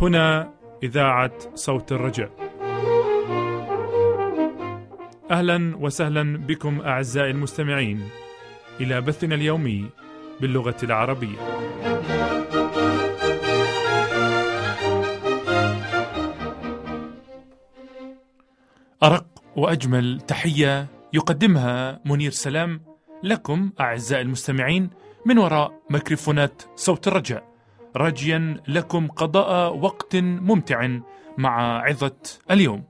هنا إذاعة صوت الرجاء. أهلا وسهلا بكم أعزائي المستمعين إلى بثنا اليومي باللغة العربية. أرق وأجمل تحية يقدمها منير سلام لكم أعزائي المستمعين من وراء ميكروفونات صوت الرجاء. راجيا لكم قضاء وقت ممتع مع عظة اليوم.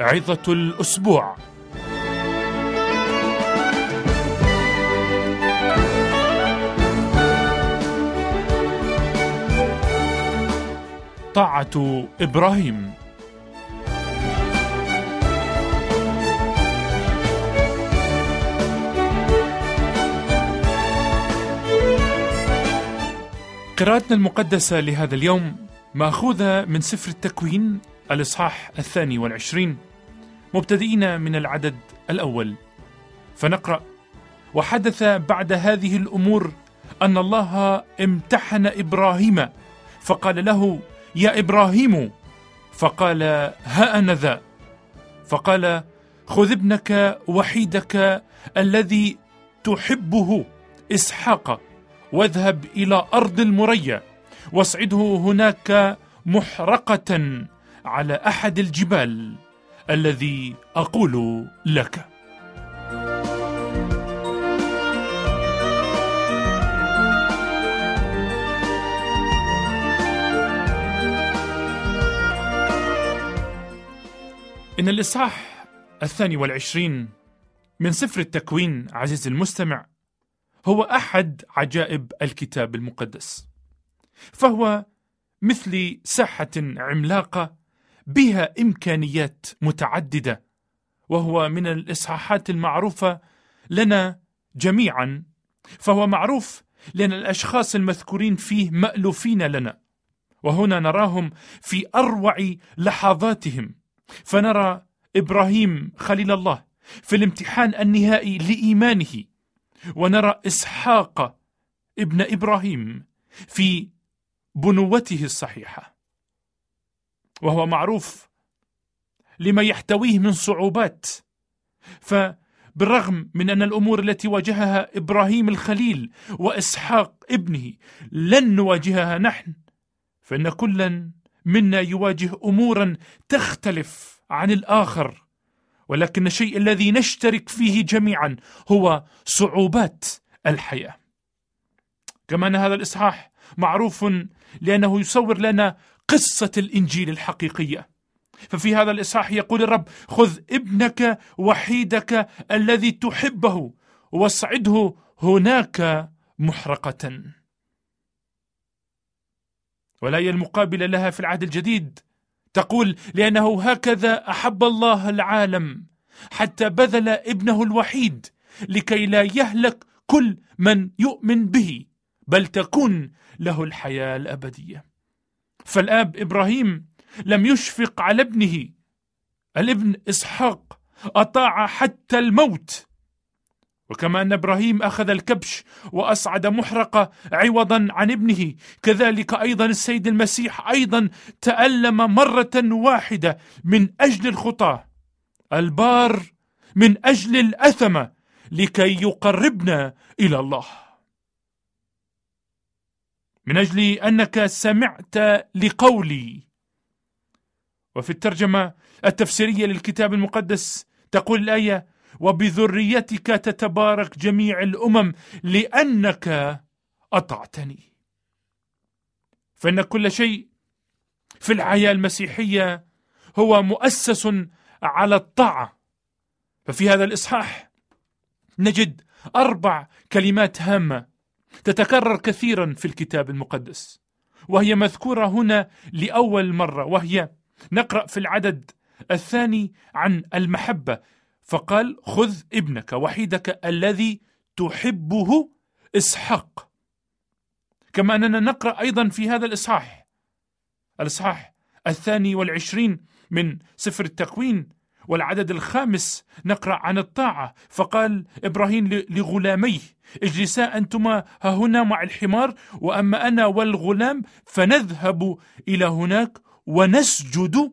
عظة الأسبوع. طاعة إبراهيم. قراءتنا المقدسة لهذا اليوم مأخوذة من سفر التكوين الإصحاح الثاني والعشرين مبتدئين من العدد الأول. فنقرأ وحدث بعد هذه الأمور أن الله امتحن إبراهيم فقال له يا إبراهيم؟ فقال ها أنا ذا. فقال خذ ابنك وحيدك الذي تحبه إسحاق واذهب إلى أرض المريا واصعده هناك محرقة على أحد الجبال الذي أقول لك. إن الإصحاح الثاني والعشرين من سفر التكوين عزيزي المستمع هو أحد عجائب الكتاب المقدس فهو مثل ساحة عملاقة بها إمكانيات متعددة وهو من الإصحاحات المعروفة لنا جميعا فهو معروف لأن الأشخاص المذكورين فيه مألوفين لنا وهنا نراهم في أروع لحظاتهم. فنرى إبراهيم خليل الله في الامتحان النهائي لإيمانه ونرى إسحاق ابن إبراهيم في بنوته الصحيحة. وهو معروف لما يحتويه من صعوبات فبالرغم من أن الأمور التي واجهها إبراهيم الخليل وإسحاق ابنه لن نواجهها نحن فإن كلا منا يواجه أمورا تختلف عن الآخر. ولكن الشيء الذي نشترك فيه جميعا هو صعوبات الحياة. كما أن هذا الإصحاح معروف لأنه يصور لنا قصة الإنجيل الحقيقية. ففي هذا الإصحاح يقول الرب خذ ابنك وحيدك الذي تحبه واصعده هناك محرقة. والآية المقابلة لها في العهد الجديد. تقول لأنه هكذا أحب الله العالم حتى بذل ابنه الوحيد لكي لا يهلك كل من يؤمن به بل تكون له الحياة الأبدية. فالآب إبراهيم لم يشفق على ابنه. الابن إسحاق أطاع حتى الموت. وكما أن إبراهيم أخذ الكبش وأصعد محرقة عوضا عن ابنه كذلك أيضا السيد المسيح أيضا تألم مرة واحدة من أجل الخطاة البار من أجل الأثمة لكي يقربنا إلى الله. من أجل أنك سمعت لقولي. وفي الترجمة التفسيرية للكتاب المقدس تقول الآية وبذريتك تتبارك جميع الأمم لأنك أطعتني. فإن كل شيء في الحياة المسيحية هو مؤسس على الطاعة. ففي هذا الإصحاح نجد أربع كلمات هامة تتكرر كثيرا في الكتاب المقدس وهي مذكورة هنا لأول مرة وهي نقرأ في العدد الثاني عن المحبة. فقال خذ ابنك وحيدك الذي تحبه إسحاق. كما أننا نقرأ أيضا في هذا الإصحاح. الإصحاح الثاني والعشرين من سفر التكوين والعدد الخامس نقرأ عن الطاعة. فقال إبراهيم لغلاميه اجلسا أنتما هنا مع الحمار وأما أنا والغلام فنذهب إلى هناك ونسجد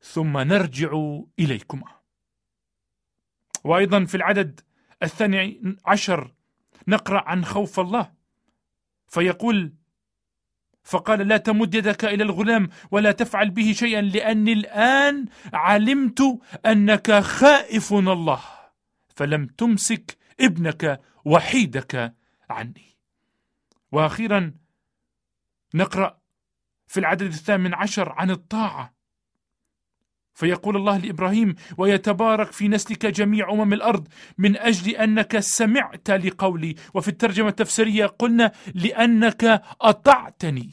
ثم نرجع إليكما. وأيضا في العدد الثاني عشر نقرأ عن خوف الله. فيقول فقال لا تمد يدك إلى الغلام ولا تفعل به شيئا لأني الآن علمت أنك خائف الله. فلم تمسك ابنك وحيدك عني. وأخيرا نقرأ في العدد الثامن عشر عن الطاعة. فيقول الله لإبراهيم ويتبارك في نسلك جميع أمم الأرض من أجل أنك سمعت لقولي وفي الترجمة التفسيرية قلنا لأنك أطعتني.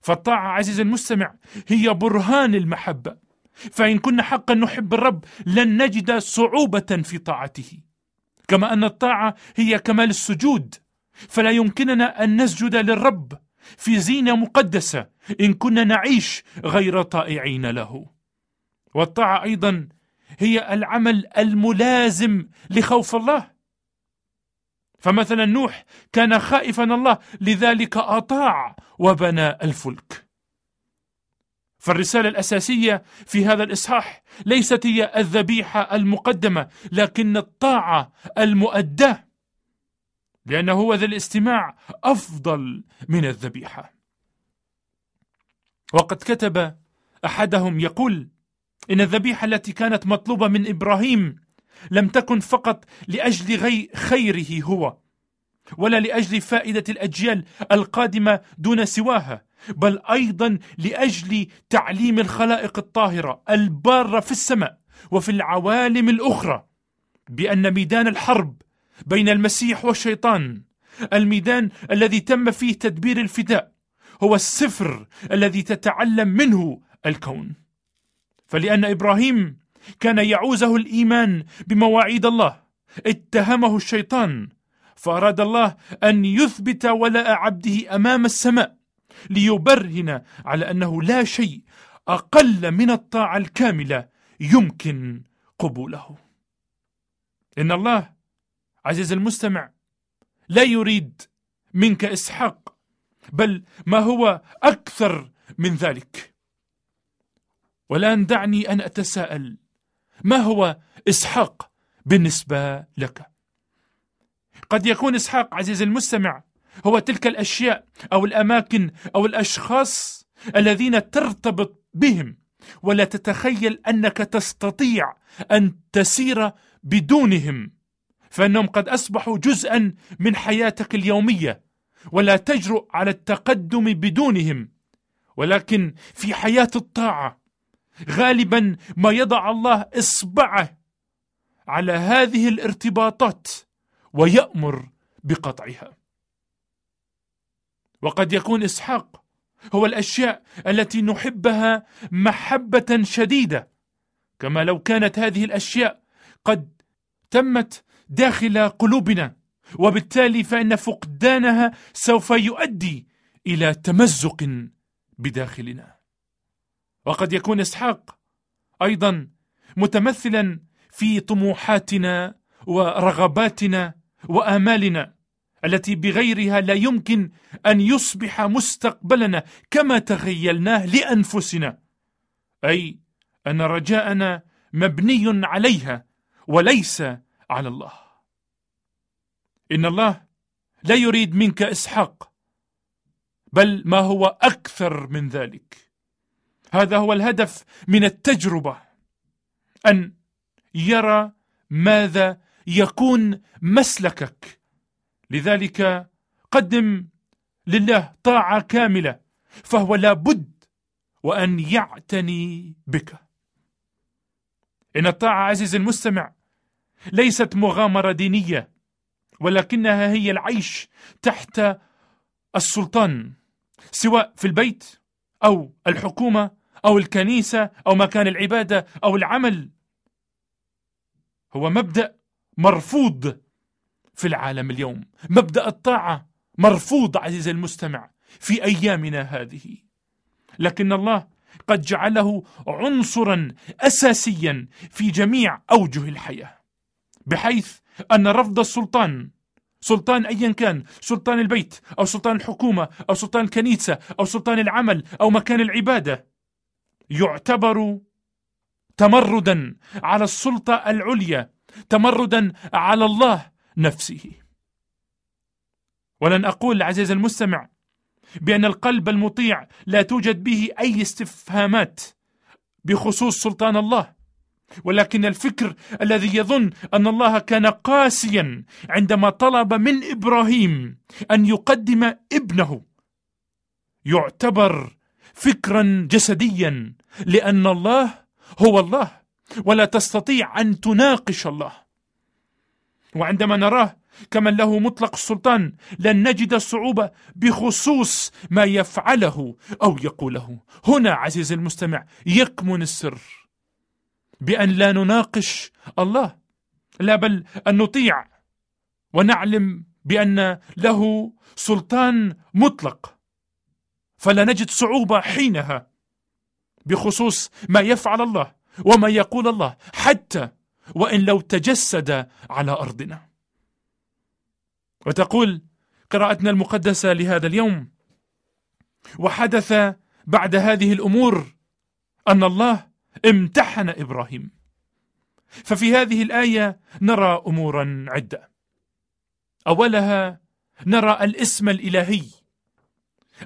فالطاعة عزيزي المستمع هي برهان المحبة. فإن كنا حقا نحب الرب لن نجد صعوبة في طاعته. كما أن الطاعة هي كمال السجود فلا يمكننا أن نسجد للرب في زينة مقدسة إن كنا نعيش غير طائعين له. والطاعة أيضا هي العمل الملازم لخوف الله. فمثلا نوح كان خائفا الله لذلك أطاع وبنى الفلك. فالرسالة الأساسية في هذا الإصحاح ليست هي الذبيحة المقدمة لكن الطاعة المؤداة لأنه هو ذا الاستماع أفضل من الذبيحة. وقد كتب أحدهم يقول إن الذبيحة التي كانت مطلوبة من إبراهيم لم تكن فقط لأجل غي خيره هو ولا لأجل فائدة الأجيال القادمة دون سواها بل أيضا لأجل تعليم الخلائق الطاهرة البارة في السماء وفي العوالم الأخرى بأن ميدان الحرب بين المسيح والشيطان الميدان الذي تم فيه تدبير الفداء هو السفر الذي تتعلم منه الكون. فلأن إبراهيم كان يعوزه الإيمان بمواعيد الله اتهمه الشيطان فأراد الله أن يثبت ولاء عبده أمام السماء ليبرهن على أنه لا شيء أقل من الطاعة الكاملة يمكن قبوله. إن الله عزيز المستمع لا يريد منك إسحاق بل ما هو أكثر من ذلك. والآن دعني أن أتساءل ما هو إسحاق بالنسبة لك؟ قد يكون إسحاق عزيزي المستمع هو تلك الأشياء أو الأماكن أو الأشخاص الذين ترتبط بهم ولا تتخيل أنك تستطيع أن تسير بدونهم فإنهم قد أصبحوا جزءا من حياتك اليومية ولا تجرؤ على التقدم بدونهم ولكن في حياة الطاعة غالبا ما يضع الله إصبعه على هذه الارتباطات ويأمر بقطعها. وقد يكون إسحاق هو الأشياء التي نحبها محبة شديدة كما لو كانت هذه الأشياء قد تمت داخل قلوبنا وبالتالي فإن فقدانها سوف يؤدي إلى تمزق بداخلنا. وقد يكون إسحاق أيضا متمثلا في طموحاتنا ورغباتنا وآمالنا التي بغيرها لا يمكن أن يصبح مستقبلنا كما تخيلناه لأنفسنا. أي أن رجاءنا مبني عليها وليس على الله. إن الله لا يريد منك إسحاق بل ما هو أكثر من ذلك. هذا هو الهدف من التجربة أن يرى ماذا يكون مسلكك. لذلك قدم لله طاعة كاملة فهو لابد وأن يعتني بك. إن الطاعة عزيز المستمع ليست مغامرة دينية ولكنها هي العيش تحت السلطان سواء في البيت أو الحكومة أو الكنيسة أو مكان العبادة أو العمل. هو مبدأ مرفوض في العالم اليوم. مبدأ الطاعة مرفوض عزيزي المستمع في أيامنا هذه. لكن الله قد جعله عنصرا اساسيا في جميع أوجه الحياة بحيث أن رفض السلطان سلطان ايا كان سلطان البيت أو سلطان الحكومة أو سلطان الكنيسة أو سلطان العمل أو مكان العبادة. يعتبر تمردا على السلطة العليا تمردا على الله نفسه. ولن أقول عزيزي المستمع بأن القلب المطيع لا توجد به أي استفهامات بخصوص سلطان الله. ولكن الفكر الذي يظن أن الله كان قاسيا عندما طلب من إبراهيم أن يقدم ابنه يعتبر فكرا جسديا لأن الله هو الله ولا تستطيع أن تناقش الله. وعندما نراه كمن له مطلق السلطان لن نجد الصعوبة بخصوص ما يفعله أو يقوله. هنا عزيزي المستمع يكمن السر. بأن لا نناقش الله لا بل أن نطيع ونعلم بأن له سلطان مطلق. فلا نجد صعوبة حينها بخصوص ما يفعل الله وما يقول الله حتى وإن لو تجسد على أرضنا. وتقول قراءتنا المقدسة لهذا اليوم وحدث بعد هذه الأمور أن الله امتحن إبراهيم. ففي هذه الآية نرى أمورا عدة. أولها نرى الاسم الإلهي.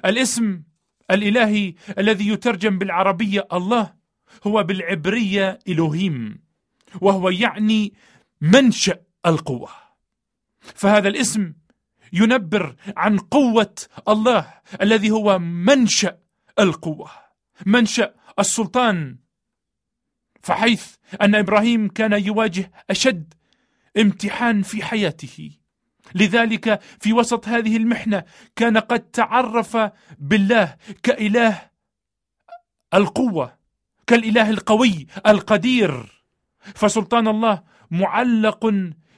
الاسم الإلهي الذي يترجم بالعربية الله هو بالعبرية الوهيم وهو يعني منشأ القوة. فهذا الاسم ينبر عن قوة الله الذي هو منشأ القوة منشأ السلطان فحيث أن إبراهيم كان يواجه أشد امتحان في حياته. لذلك في وسط هذه المحنة كان قد تعرف بالله كإله القوة كالإله القوي القدير. فسلطان الله معلق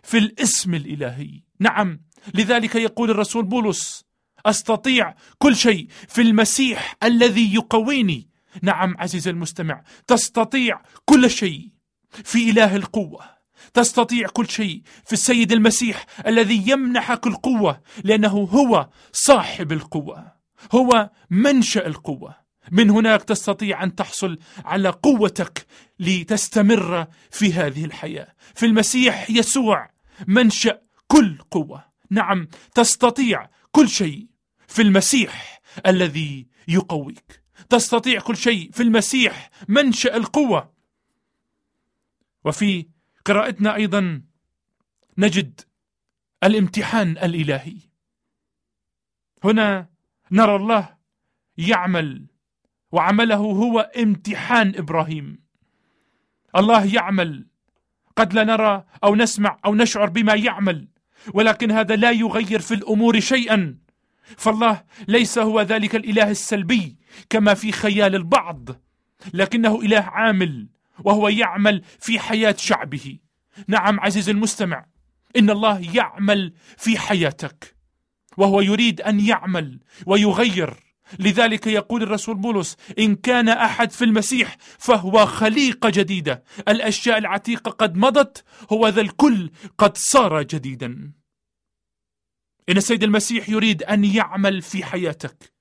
في الاسم الإلهي. نعم لذلك يقول الرسول بولس أستطيع كل شيء في المسيح الذي يقويني. نعم عزيزي المستمع تستطيع كل شيء في إله القوة تستطيع كل شيء في السيد المسيح الذي يمنحك القوة لأنه هو صاحب القوة هو منشأ القوة. من هناك تستطيع أن تحصل على قوتك لتستمر في هذه الحياة. في المسيح يسوع منشأ كل قوة. نعم تستطيع كل شيء في المسيح الذي يقويك. تستطيع كل شيء في المسيح منشأ القوة. وفي قراءتنا أيضا نجد الامتحان الإلهي. هنا نرى الله يعمل وعمله هو امتحان إبراهيم. الله يعمل. قد لا نرى أو نسمع أو نشعر بما يعمل ولكن هذا لا يغير في الأمور شيئا. فالله ليس هو ذلك الإله السلبي كما في خيال البعض لكنه إله عامل وهو يعمل في حياة شعبه. نعم عزيزي المستمع إن الله يعمل في حياتك وهو يريد أن يعمل ويغير. لذلك يقول الرسول بولس إن كان أحد في المسيح فهو خليقه جديدة. الأشياء العتيقة قد مضت هو ذا الكل قد صار جديدا. إن السيد المسيح يريد أن يعمل في حياتك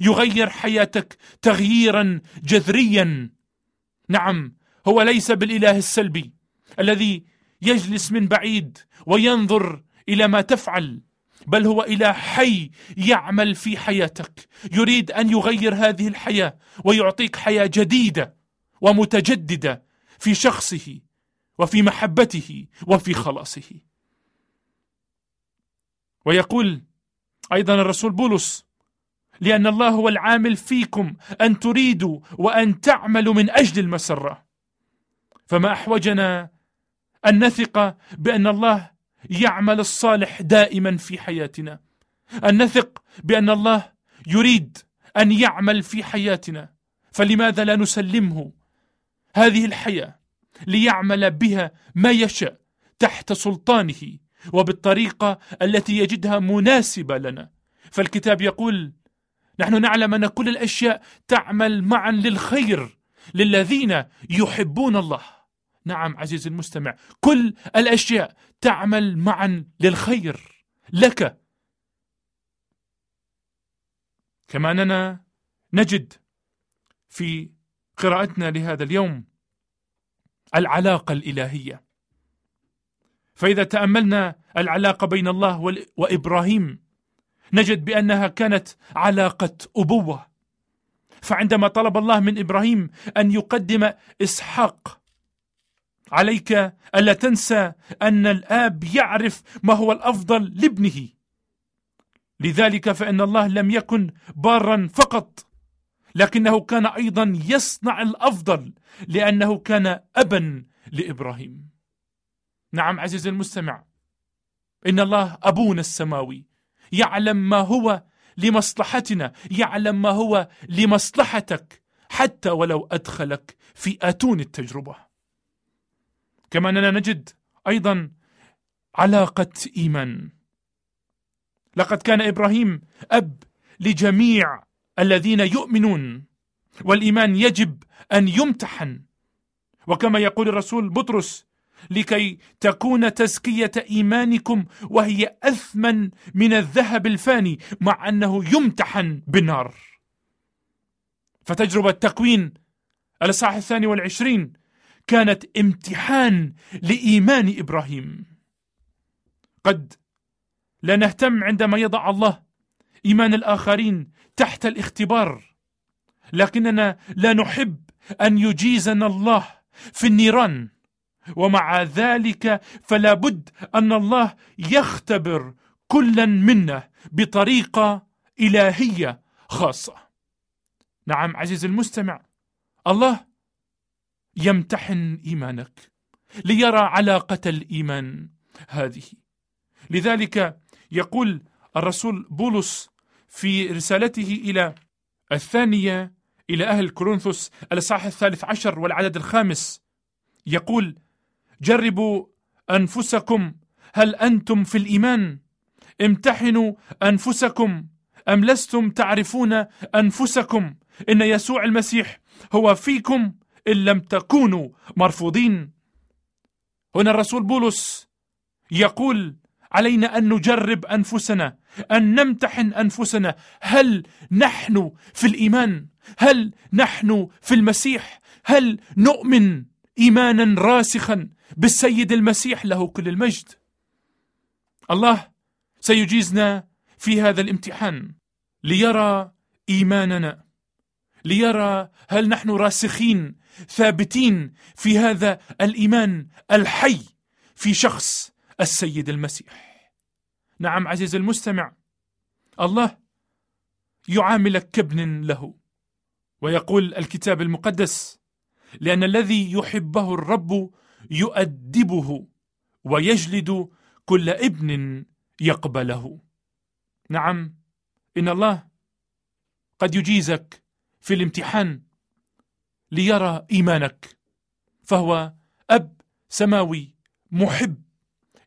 يغير حياتك تغييرا جذريا. نعم هو ليس بالإله السلبي الذي يجلس من بعيد وينظر إلى ما تفعل بل هو إله حي يعمل في حياتك. يريد أن يغير هذه الحياة ويعطيك حياة جديدة ومتجددة في شخصه وفي محبته وفي خلاصه. ويقول أيضا الرسول بولس لأن الله هو العامل فيكم أن تريدوا وأن تعملوا من أجل المسرة. فما أحوجنا أن نثق بأن الله يعمل الصالح دائما في حياتنا. أن نثق بأن الله يريد أن يعمل في حياتنا. فلماذا لا نسلمه؟ هذه الحياة ليعمل بها ما يشاء تحت سلطانه. وبالطريقة التي يجدها مناسبة لنا. فالكتاب يقول نحن نعلم أن كل الأشياء تعمل معا للخير للذين يحبون الله. نعم عزيزي المستمع كل الأشياء تعمل معا للخير لك. كما أننا نجد في قراءتنا لهذا اليوم العلاقة الإلهية. فإذا تأملنا العلاقة بين الله وإبراهيم نجد بأنها كانت علاقة أبوة. فعندما طلب الله من إبراهيم أن يقدم إسحاق عليك ألا تنسى أن الآب يعرف ما هو الأفضل لابنه. لذلك فإن الله لم يكن بارا فقط لكنه كان أيضا يصنع الأفضل لأنه كان أبا لإبراهيم. نعم عزيزي المستمع. إن الله أبونا السماوي. يعلم ما هو لمصلحتنا. يعلم ما هو لمصلحتك. حتى ولو أدخلك في اتون التجربة. كما أننا نجد أيضا علاقة إيمان. لقد كان إبراهيم أب لجميع الذين يؤمنون والإيمان يجب أن يمتحن. وكما يقول الرسول بطرس لكي تكون تزكية إيمانكم وهي أثمن من الذهب الفاني مع أنه يمتحن بالنار. فتجربة تكوين الإصحاح الثاني والعشرين كانت امتحان لإيمان إبراهيم. قد لا نهتم عندما يضع الله إيمان الآخرين تحت الاختبار لكننا لا نحب أن يجيزنا الله في النيران. ومع ذلك فلا بد أن الله يختبر كلا منا بطريقة إلهية خاصة. نعم عزيزي المستمع الله يمتحن إيمانك ليرى علاقة الإيمان هذه. لذلك يقول الرسول بولس في رسالته إلى الثانية إلى أهل كورنثوس الإصحاح الثالث عشر والعدد الخامس يقول جربوا أنفسكم. هل أنتم في الإيمان؟ امتحنوا أنفسكم. أم لستم تعرفون أنفسكم؟ إن يسوع المسيح هو فيكم إن لم تكونوا مرفوضين. هنا الرسول بولس يقول علينا أن نجرب أنفسنا أن نمتحن أنفسنا. هل نحن في الإيمان؟ هل نحن في المسيح؟ هل نؤمن إيمانا راسخا؟ بالسيد المسيح له كل المجد. الله سيجيزنا في هذا الامتحان ليرى إيماننا ليرى هل نحن راسخين ثابتين في هذا الإيمان الحي في شخص السيد المسيح. نعم عزيزي المستمع الله يعاملك كابن له ويقول الكتاب المقدس لأن الذي يحبه الرب يؤدبه ويجلد كل ابن يقبله. نعم إن الله قد يجيزك في الامتحان ليرى إيمانك فهو أب سماوي محب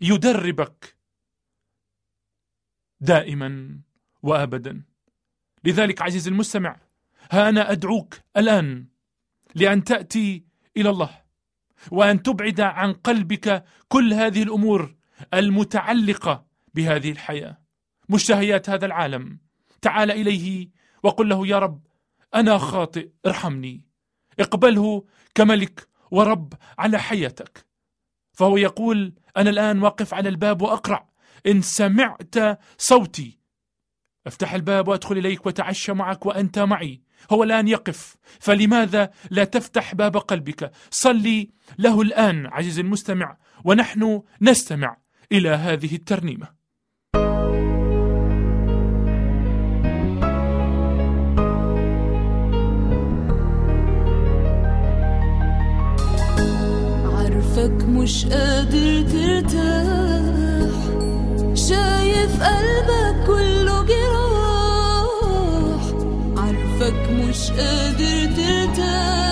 يدربك دائما وابدا. لذلك عزيزي المستمع ها أنا أدعوك الآن لأن تأتي إلى الله. وأن تبعد عن قلبك كل هذه الأمور المتعلقة بهذه الحياة. مشتهيات هذا العالم. تعال إليه وقل له يا رب أنا خاطئ ارحمني. اقبله كملك ورب على حياتك. فهو يقول أنا الآن واقف على الباب واقرع إن سمعت صوتي. أفتح الباب وأدخل إليك وتعشى معك وأنت معي. هو الآن يقف. فلماذا لا تفتح باب قلبك؟ صلي له الآن عزيزي المستمع ونحن نستمع إلى هذه الترنيمة. عارفك مش قادر ترتاح شايف قلبك عارفك مش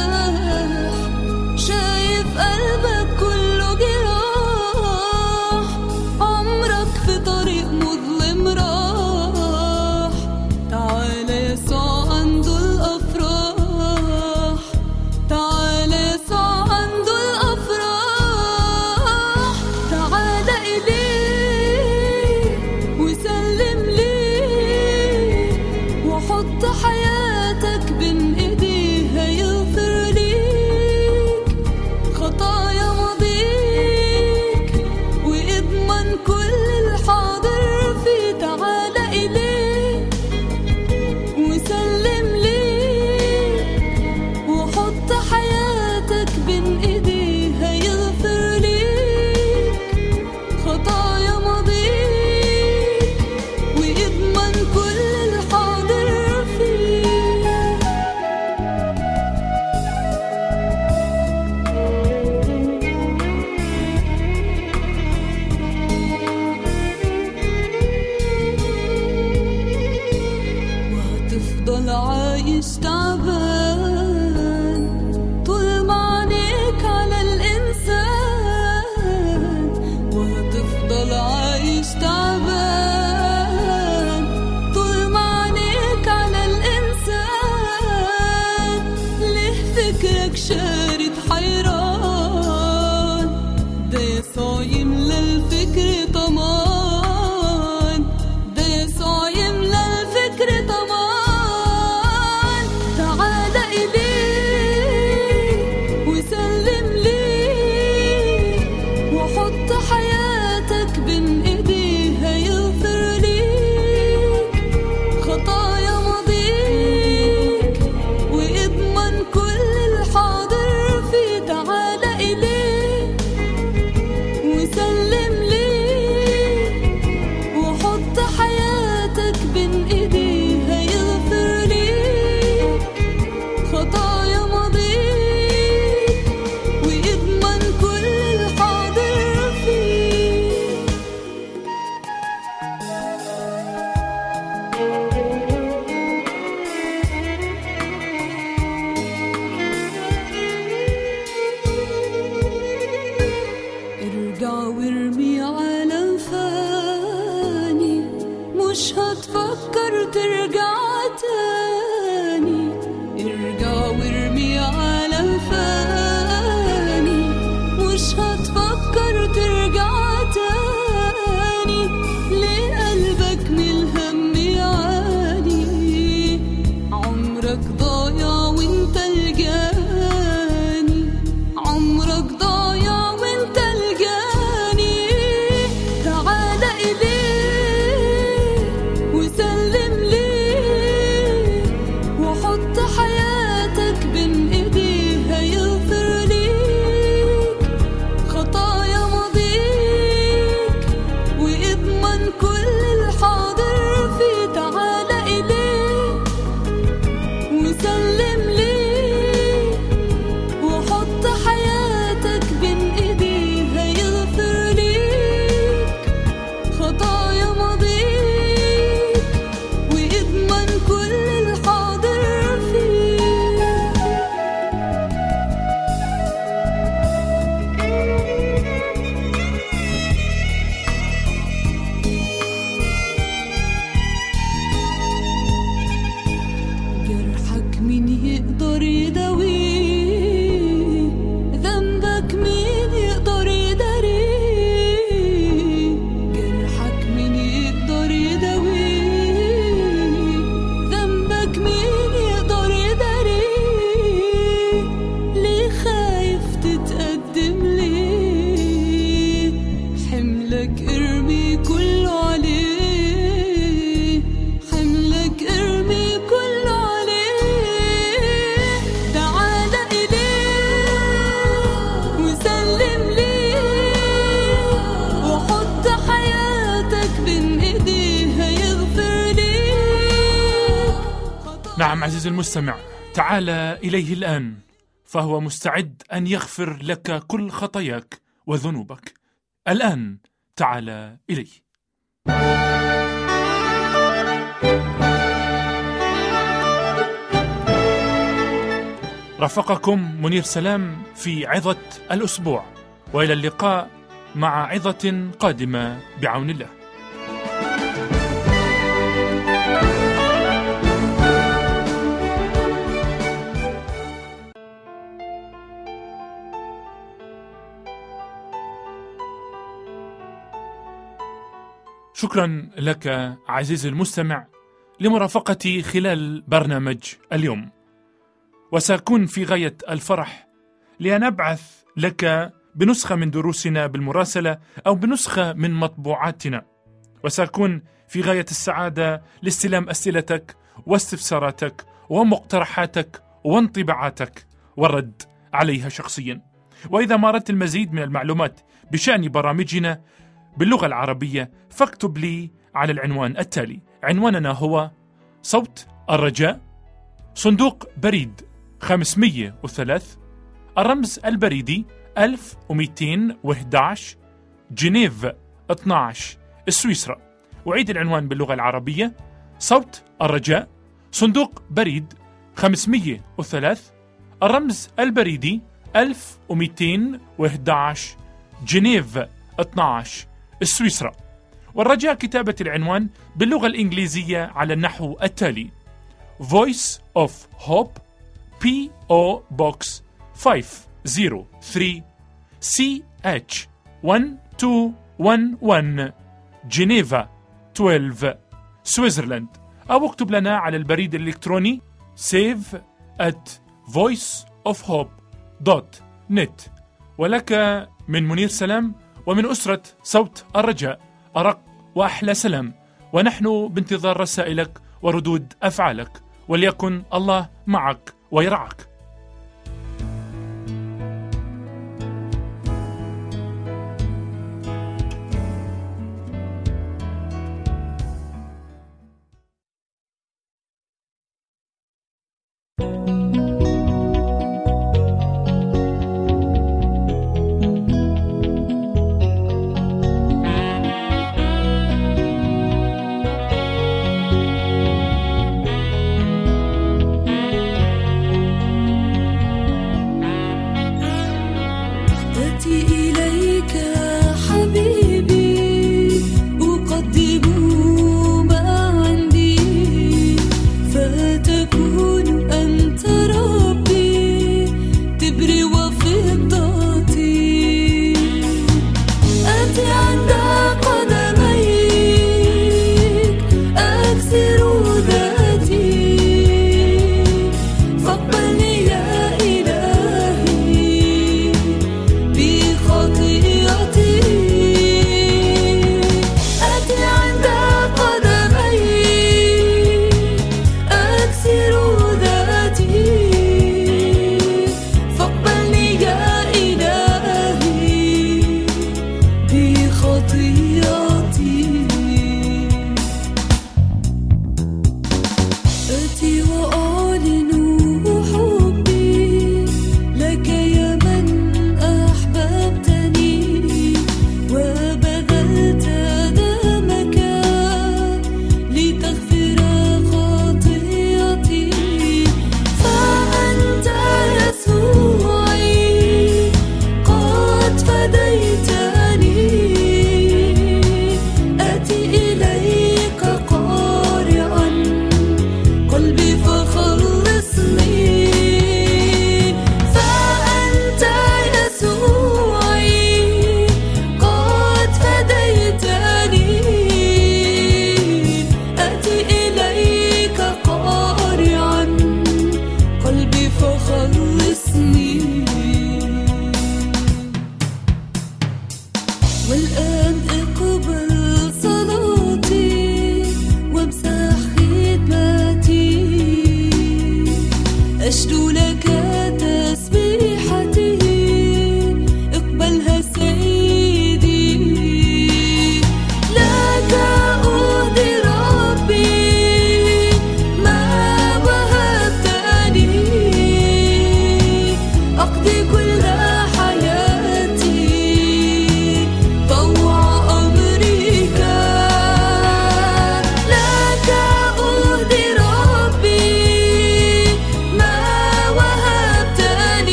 نعم عزيزي المستمع. تعال إليه الآن. فهو مستعد أن يغفر لك كل خطاياك وذنوبك. الآن تعال إليه. رافقكم منير سلام في عظة الأسبوع. وإلى اللقاء مع عظة قادمة بعون الله. شكرا لك عزيزي المستمع لمرافقتي خلال برنامج اليوم. وسأكون في غاية الفرح لأن أبعث لك بنسخة من دروسنا بالمراسلة أو بنسخة من مطبوعاتنا. وسأكون في غاية السعادة لاستلام أسئلتك واستفساراتك ومقترحاتك وانطباعاتك والرد عليها شخصيا. وإذا ما أردت المزيد من المعلومات بشأن برامجنا باللغة العربية فاكتب لي على العنوان التالي. عنواننا هو صوت الرجاء صندوق بريد 503 الرمز البريدي 1211 جنيف 12 سويسرا. أعيد العنوان باللغة العربية. صوت الرجاء صندوق بريد 503 الرمز البريدي 1211 جنيف 12 سويسرا والرجاء كتابة العنوان باللغة الإنجليزية على النحو التالي Voice of Hope P.O. Box 503 CH 1211 جنيفا 12 سويسرلاند أو اكتب لنا على البريد الإلكتروني save at voiceofhope.net ولك من منير سلام ومن أسرة صوت الرجاء أرق وأحلى سلام. ونحن بانتظار رسائلك وردود أفعالك وليكن الله معك ويرعاك.